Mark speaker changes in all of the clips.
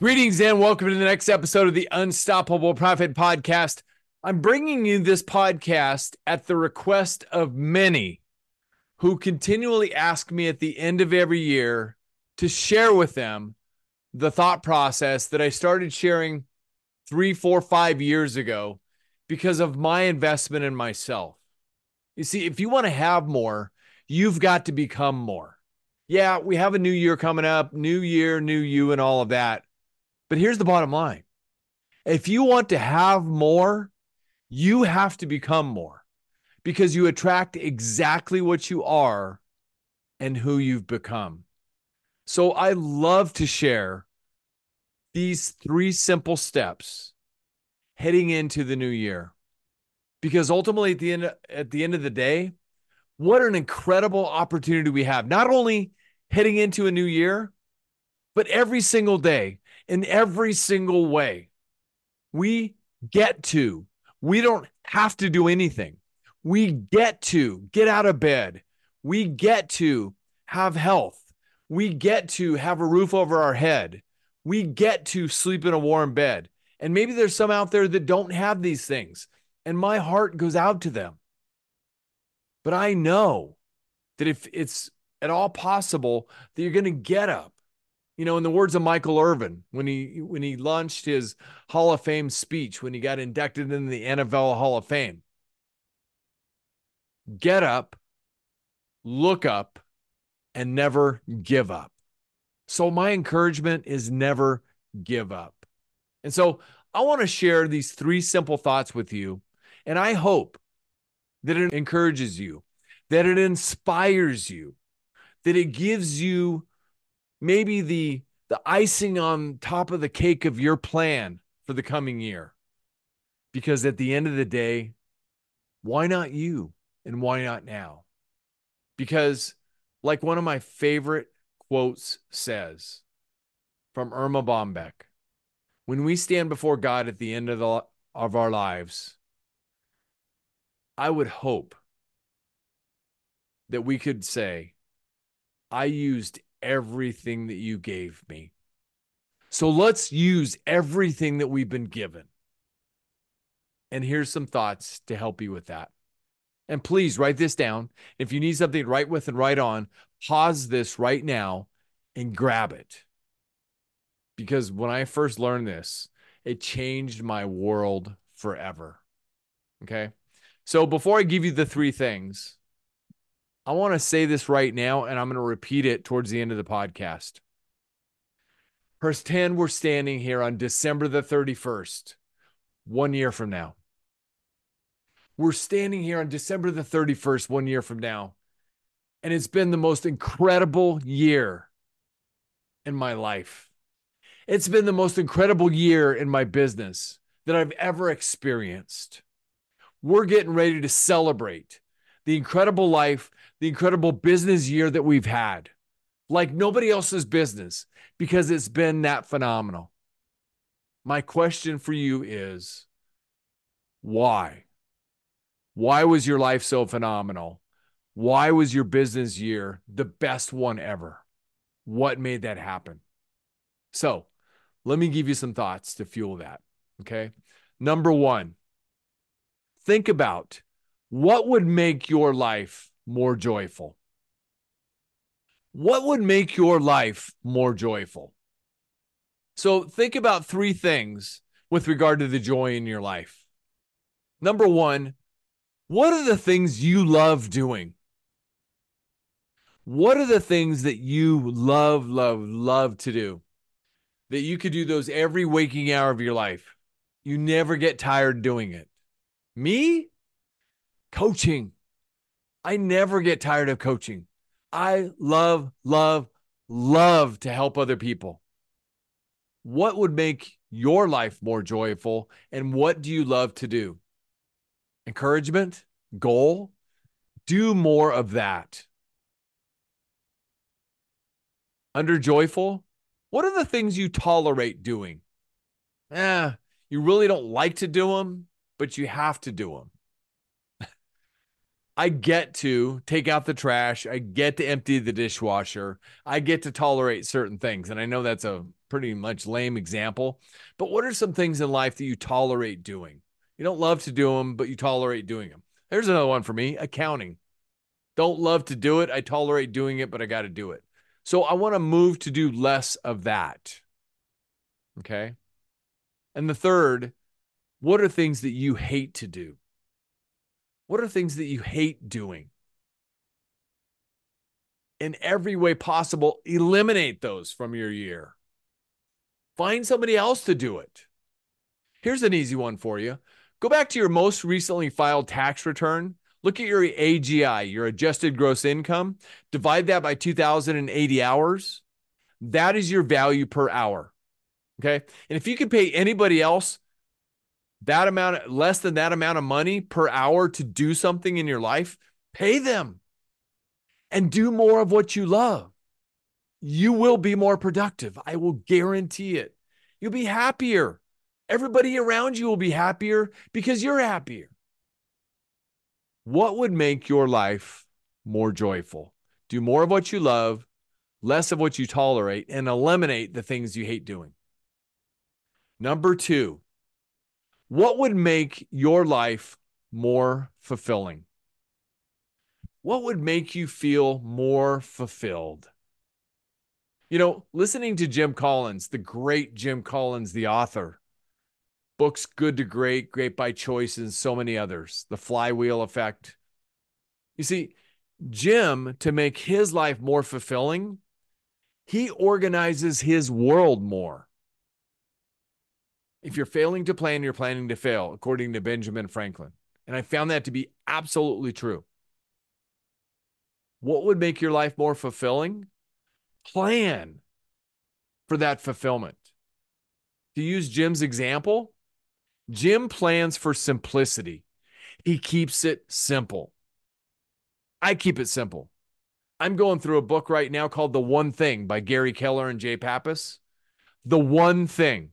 Speaker 1: Greetings and welcome to the next episode of the Unstoppable Profit Podcast. I'm bringing you this podcast at the request of many who continually ask me at the end of every year to share with them the thought process that I started sharing three, four, five years ago because of my investment in myself. You see, if you want to have more, you've got to become more. Yeah, we have a new year coming up, new year, new you, and all of that. But here's the bottom line if you want to have more, you have to become more because you attract exactly what you are and who you've become. So I love to share these three simple steps heading into the new year because ultimately at the end at the end of the day what an incredible opportunity we have not only heading into a new year but every single day in every single way. We get to, we don't have to do anything. We get to get out of bed. We get to have health. We get to have a roof over our head. We get to sleep in a warm bed. And maybe there's some out there that don't have these things. And my heart goes out to them. But I know that if it's at all possible, that you're going to get up you know, in the words of Michael Irvin, when he when he launched his Hall of Fame speech, when he got inducted into the NFL Hall of Fame, get up, look up, and never give up. So my encouragement is never give up. And so I want to share these three simple thoughts with you, and I hope that it encourages you, that it inspires you, that it gives you maybe the the icing on top of the cake of your plan for the coming year. Because at the end of the day, why not you and why not now? Because like one of my favorite quotes says from Erma Bombeck, when we stand before God at the end of the of our lives, I would hope that we could say, I used everything that you gave me. So let's use everything that we've been given. And here's some thoughts to help you with that. And please write this down. If you need something to write with and write on, pause this right now and grab it. Because when I first learned this, it changed my world forever. Okay. So before I give you the three things, I want to say this right now, and I'm going to repeat it towards the end of the podcast. Pretend we're standing here on December the 31st, one year from now. We're standing here on December the 31st, one year from now. And it's been the most incredible year in my life. It's been the most incredible year in my business that I've ever experienced. We're getting ready to celebrate the incredible life the incredible business year that we've had, like nobody else's business, because it's been that phenomenal. My question for you is why? Why was your life so phenomenal? Why was your business year the best one ever? What made that happen? So, let me give you some thoughts to fuel that. Okay. Number one, think about what would make your life more joyful? What would make your life more joyful? So think about three things with regard to the joy in your life. Number one, what are the things you love doing? What are the things that you love, love, love to do? That you could do those every waking hour of your life. You never get tired doing it. Me? Coaching. I never get tired of coaching. I love, love, love to help other people. What would make your life more joyful? And what do you love to do? Encouragement, goal, do more of that. Under joyful, what are the things you tolerate doing? Eh, you really don't like to do them, but you have to do them. I get to take out the trash. I get to empty the dishwasher. I get to tolerate certain things. And I know that's a pretty much lame example, but what are some things in life that you tolerate doing? You don't love to do them, but you tolerate doing them. There's another one for me accounting. Don't love to do it. I tolerate doing it, but I got to do it. So I want to move to do less of that. Okay. And the third, what are things that you hate to do? What are things that you hate doing? In every way possible, eliminate those from your year. Find somebody else to do it. Here's an easy one for you go back to your most recently filed tax return. Look at your AGI, your adjusted gross income, divide that by 2,080 hours. That is your value per hour. Okay. And if you could pay anybody else that amount, less than that amount of money per hour to do something in your life, pay them and do more of what you love. You will be more productive. I will guarantee it. You'll be happier. Everybody around you will be happier because you're happier. What would make your life more joyful? Do more of what you love, less of what you tolerate, and eliminate the things you hate doing. Number two, what would make your life more fulfilling? What would make you feel more fulfilled? You know, listening to Jim Collins, the great Jim Collins, the author, books Good to Great, Great by Choice, and so many others, The Flywheel Effect. You see, Jim, to make his life more fulfilling, he organizes his world more. If you're failing to plan, you're planning to fail, according to Benjamin Franklin. And I found that to be absolutely true. What would make your life more fulfilling? Plan for that fulfillment. To use Jim's example, Jim plans for simplicity. He keeps it simple. I keep it simple. I'm going through a book right now called The One Thing by Gary Keller and Jay Pappas. The One Thing.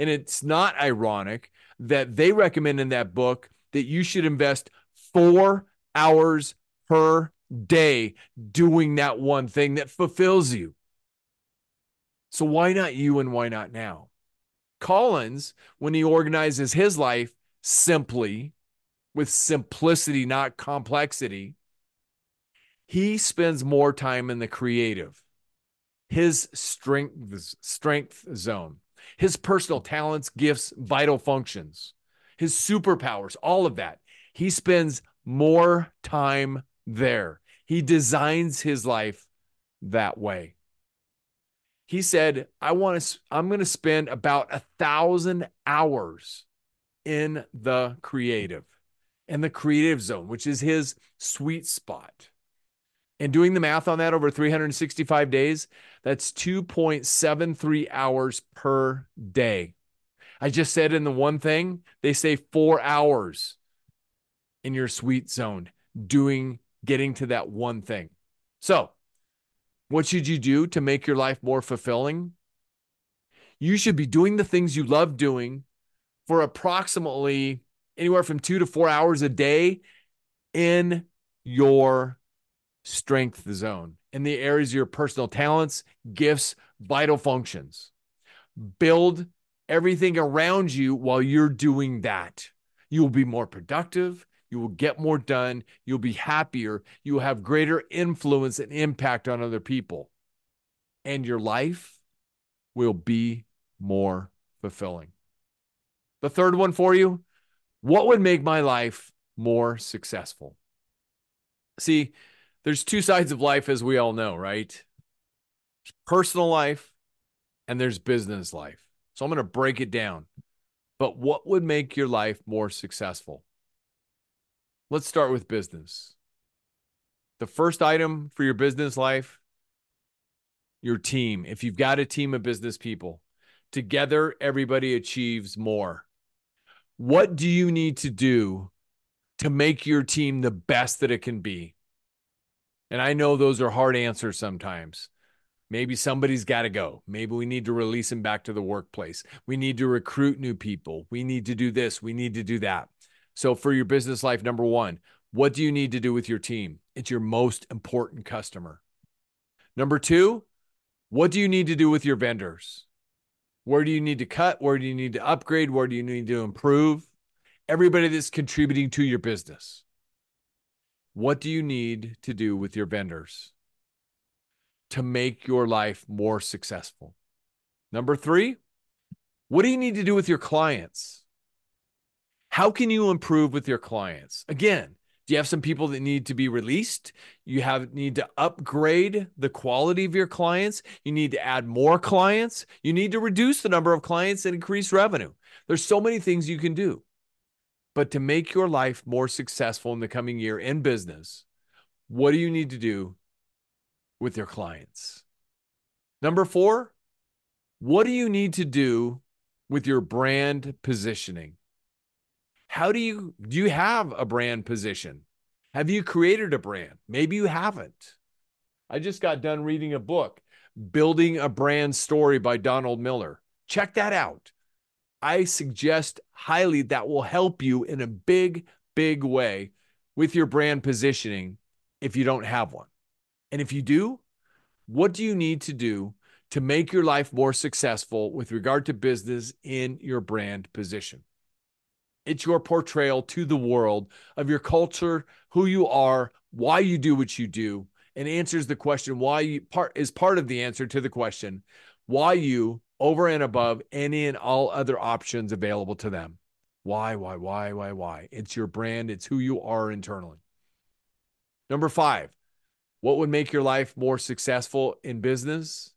Speaker 1: And it's not ironic that they recommend in that book that you should invest four hours per day doing that one thing that fulfills you. So why not you and why not now? Collins, when he organizes his life simply with simplicity, not complexity, he spends more time in the creative, his strength, strength zone his personal talents, gifts, vital functions, his superpowers, all of that. He spends more time there. He designs his life that way. He said, I want to, I'm going to spend about a thousand hours in the creative, in the creative zone, which is his sweet spot. And doing the math on that over 365 days, that's 2.73 hours per day. I just said in the one thing, they say four hours in your sweet zone doing, getting to that one thing. So, what should you do to make your life more fulfilling? You should be doing the things you love doing for approximately anywhere from two to four hours a day in your strength the zone in the areas of your personal talents, gifts, vital functions. Build everything around you while you're doing that. You will be more productive. You will get more done. You'll be happier. You will have greater influence and impact on other people. And your life will be more fulfilling. The third one for you what would make my life more successful? See, there's two sides of life, as we all know, right? There's personal life and there's business life. So I'm going to break it down. But what would make your life more successful? Let's start with business. The first item for your business life, your team. If you've got a team of business people, Together, everybody achieves more. What do you need to do to make your team the best that it can be? And I know those are hard answers sometimes. Maybe somebody's got to go. Maybe we need to release him back to the workplace. We need to recruit new people. We need to do this. We need to do that. So, for your business life, number one, what do you need to do with your team? It's your most important customer. Number two, what do you need to do with your vendors? Where do you need to cut? Where do you need to upgrade? Where do you need to improve? Everybody that's contributing to your business. What do you need to do with your vendors to make your life more successful? Number three, what do you need to do with your clients? How can you improve with your clients? Again, do you have some people that need to be released? You have need to upgrade the quality of your clients. You need to add more clients. You need to reduce the number of clients and increase revenue. There's so many things you can do. But to make your life more successful in the coming year in business, what do you need to do with your clients? Number 4, what do you need to do with your brand positioning? How do you do you have a brand position? Have you created a brand? Maybe you haven't. I just got done reading a book, Building a Brand Story by Donald Miller. Check that out. I suggest highly that will help you in a big, big way with your brand positioning if you don't have one. And if you do, what do you need to do to make your life more successful with regard to business in your brand position? It's your portrayal to the world of your culture, who you are, why you do what you do, and answers the question why you part is part of the answer to the question why you over and above any and all other options available to them. Why, why, why, why, why? It's your brand, it's who you are internally. Number five, what would make your life more successful in business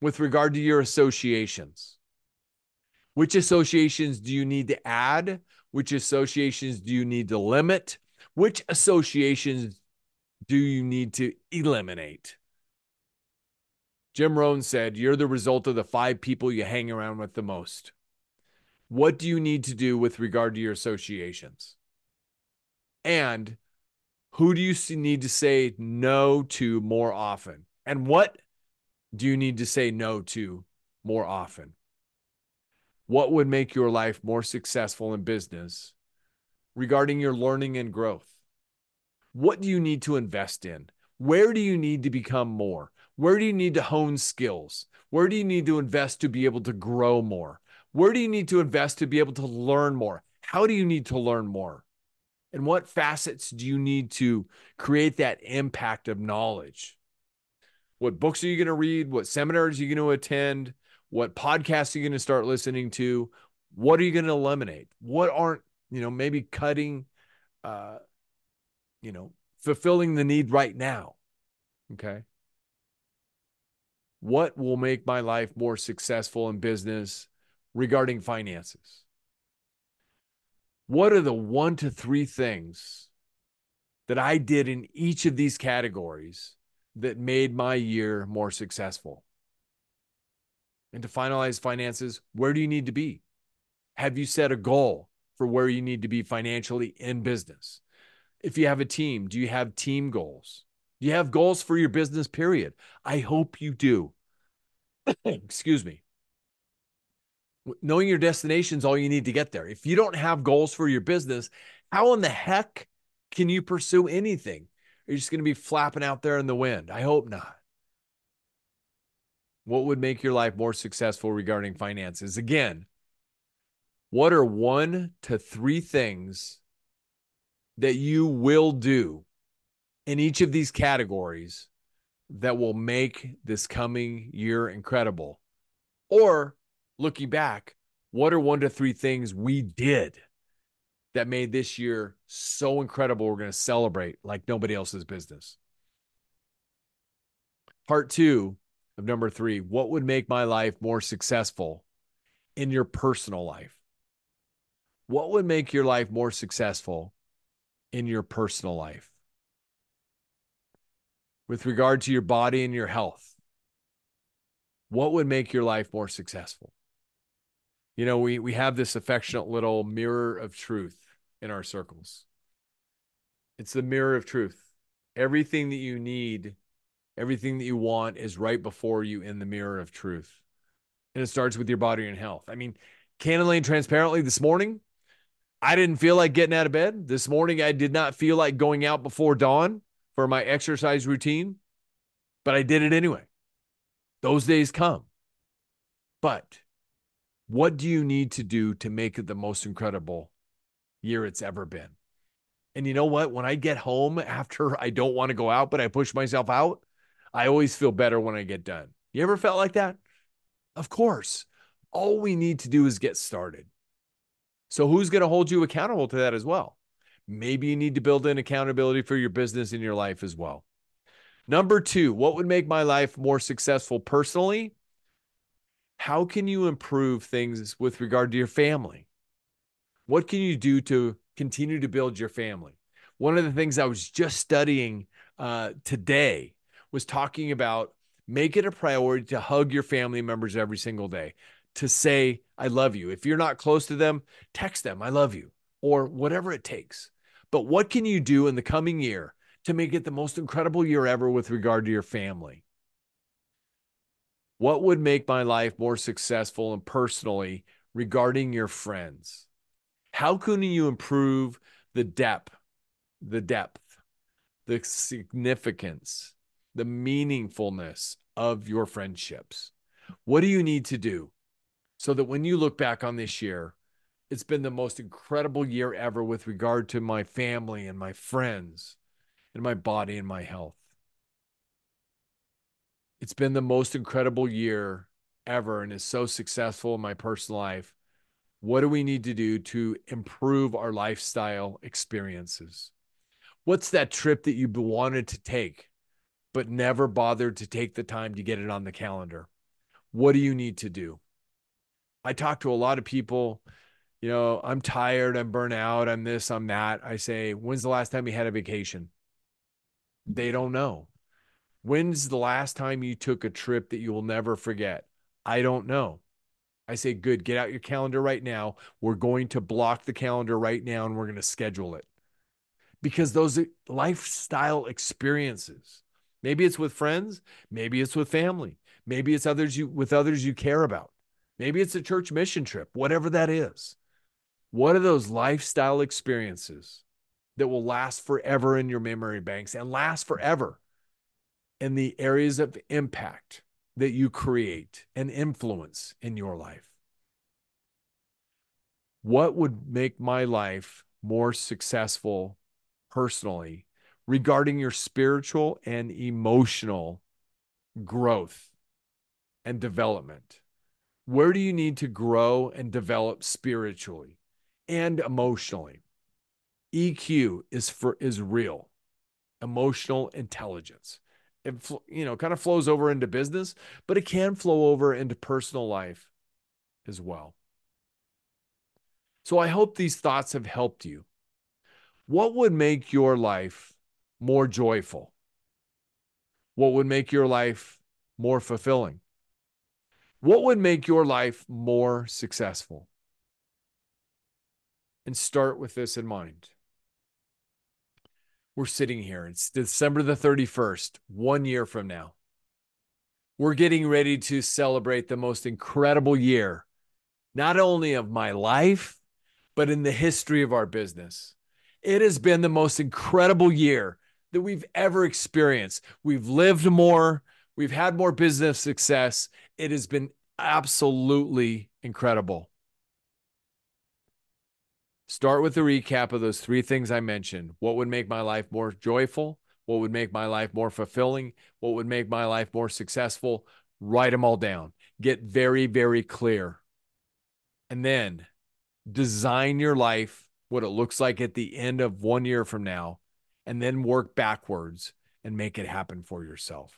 Speaker 1: with regard to your associations? Which associations do you need to add? Which associations do you need to limit? Which associations do you need to eliminate? Jim Rohn said, You're the result of the five people you hang around with the most. What do you need to do with regard to your associations? And who do you need to say no to more often? And what do you need to say no to more often? what would make your life more successful in business regarding your learning and growth? What do you need to invest in? Where do you need to become more? Where do you need to hone skills? Where do you need to invest to be able to grow more? Where do you need to invest to be able to learn more? How do you need to learn more? And what facets do you need to create that impact of knowledge? What books are you going to read? What seminars are you going to attend? What podcasts are you going to start listening to? What are you going to eliminate? What aren't, you know, maybe cutting, uh, you know, fulfilling the need right now? Okay. What will make my life more successful in business regarding finances? What are the one to three things that I did in each of these categories that made my year more successful? and to finalize finances, where do you need to be? Have you set a goal for where you need to be financially in business? If you have a team, do you have team goals? Do you have goals for your business, period? I hope you do. Excuse me. Knowing your destination is all you need to get there. If you don't have goals for your business, how in the heck can you pursue anything? Are you just going to be flapping out there in the wind? I hope not. What would make your life more successful regarding finances? Again, what are one to three things that you will do in each of these categories that will make this coming year incredible? Or looking back, what are one to three things we did that made this year so incredible? We're going to celebrate like nobody else's business. Part two of number three, what would make my life more successful in your personal life? What would make your life more successful in your personal life? With regard to your body and your health, what would make your life more successful? You know, we we have this affectionate little mirror of truth in our circles. It's the mirror of truth. Everything that you need, everything that you want is right before you in the mirror of truth. And it starts with your body and health. I mean, candidly and transparently, this morning, I didn't feel like getting out of bed. This morning, I did not feel like going out before dawn for my exercise routine, but I did it anyway. Those days come. But what do you need to do to make it the most incredible year it's ever been? And you know what? When I get home after I don't want to go out, but I push myself out, I always feel better when I get done. You ever felt like that? Of course. All we need to do is get started. So, who's going to hold you accountable to that as well? Maybe you need to build in accountability for your business in your life as well. Number two, what would make my life more successful personally? How can you improve things with regard to your family? What can you do to continue to build your family? One of the things I was just studying uh, today was talking about make it a priority to hug your family members every single day to say, I love you. If you're not close to them, text them, I love you, or whatever it takes. But what can you do in the coming year to make it the most incredible year ever with regard to your family? What would make my life more successful and personally regarding your friends? How can you improve the depth, the depth, the significance, the meaningfulness of your friendships? What do you need to do? so that when you look back on this year, it's been the most incredible year ever with regard to my family and my friends and my body and my health. It's been the most incredible year ever and is so successful in my personal life. What do we need to do to improve our lifestyle experiences? What's that trip that you wanted to take, but never bothered to take the time to get it on the calendar? What do you need to do? I talk to a lot of people, you know, I'm tired, I'm burnt out, I'm this, I'm that. I say, when's the last time you had a vacation? They don't know. When's the last time you took a trip that you will never forget? I don't know. I say, good, get out your calendar right now. We're going to block the calendar right now and we're going to schedule it. Because those lifestyle experiences, maybe it's with friends, maybe it's with family, maybe it's others you with others you care about. Maybe it's a church mission trip, whatever that is. What are those lifestyle experiences that will last forever in your memory banks and last forever in the areas of impact that you create and influence in your life? What would make my life more successful personally regarding your spiritual and emotional growth and development? Where do you need to grow and develop spiritually and emotionally? EQ is for is real. Emotional intelligence. It you know kind of flows over into business, but it can flow over into personal life as well. So I hope these thoughts have helped you. What would make your life more joyful? What would make your life more fulfilling? What would make your life more successful? And start with this in mind. We're sitting here. It's December the 31st, one year from now. We're getting ready to celebrate the most incredible year, not only of my life, but in the history of our business. It has been the most incredible year that we've ever experienced. We've lived more, We've had more business success. It has been absolutely incredible. Start with a recap of those three things I mentioned. What would make my life more joyful? What would make my life more fulfilling? What would make my life more successful? Write them all down. Get very, very clear. And then design your life, what it looks like at the end of one year from now, and then work backwards and make it happen for yourself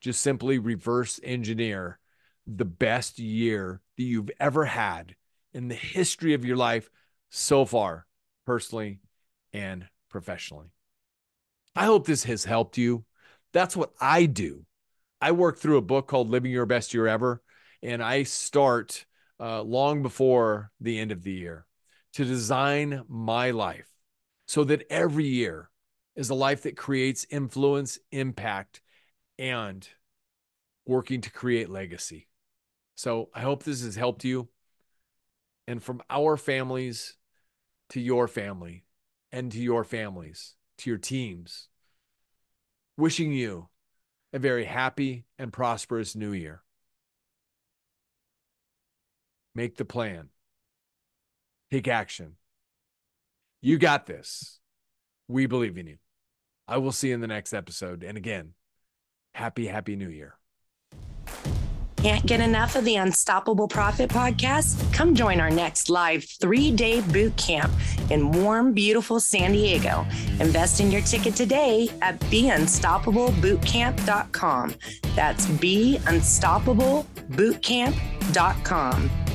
Speaker 1: just simply reverse engineer the best year that you've ever had in the history of your life so far, personally and professionally. I hope this has helped you. That's what I do. I work through a book called Living Your Best Year Ever, and I start uh, long before the end of the year to design my life so that every year is a life that creates influence, impact, and working to create legacy. So I hope this has helped you. And from our families to your family and to your families, to your teams, wishing you a very happy and prosperous new year. Make the plan, take action. You got this. We believe in you. I will see you in the next episode. And again, happy, happy new year.
Speaker 2: Can't get enough of the Unstoppable Profit podcast? Come join our next live three day boot camp in warm, beautiful San Diego. Invest in your ticket today at beunstoppablebootcamp.com. That's beunstoppablebootcamp.com.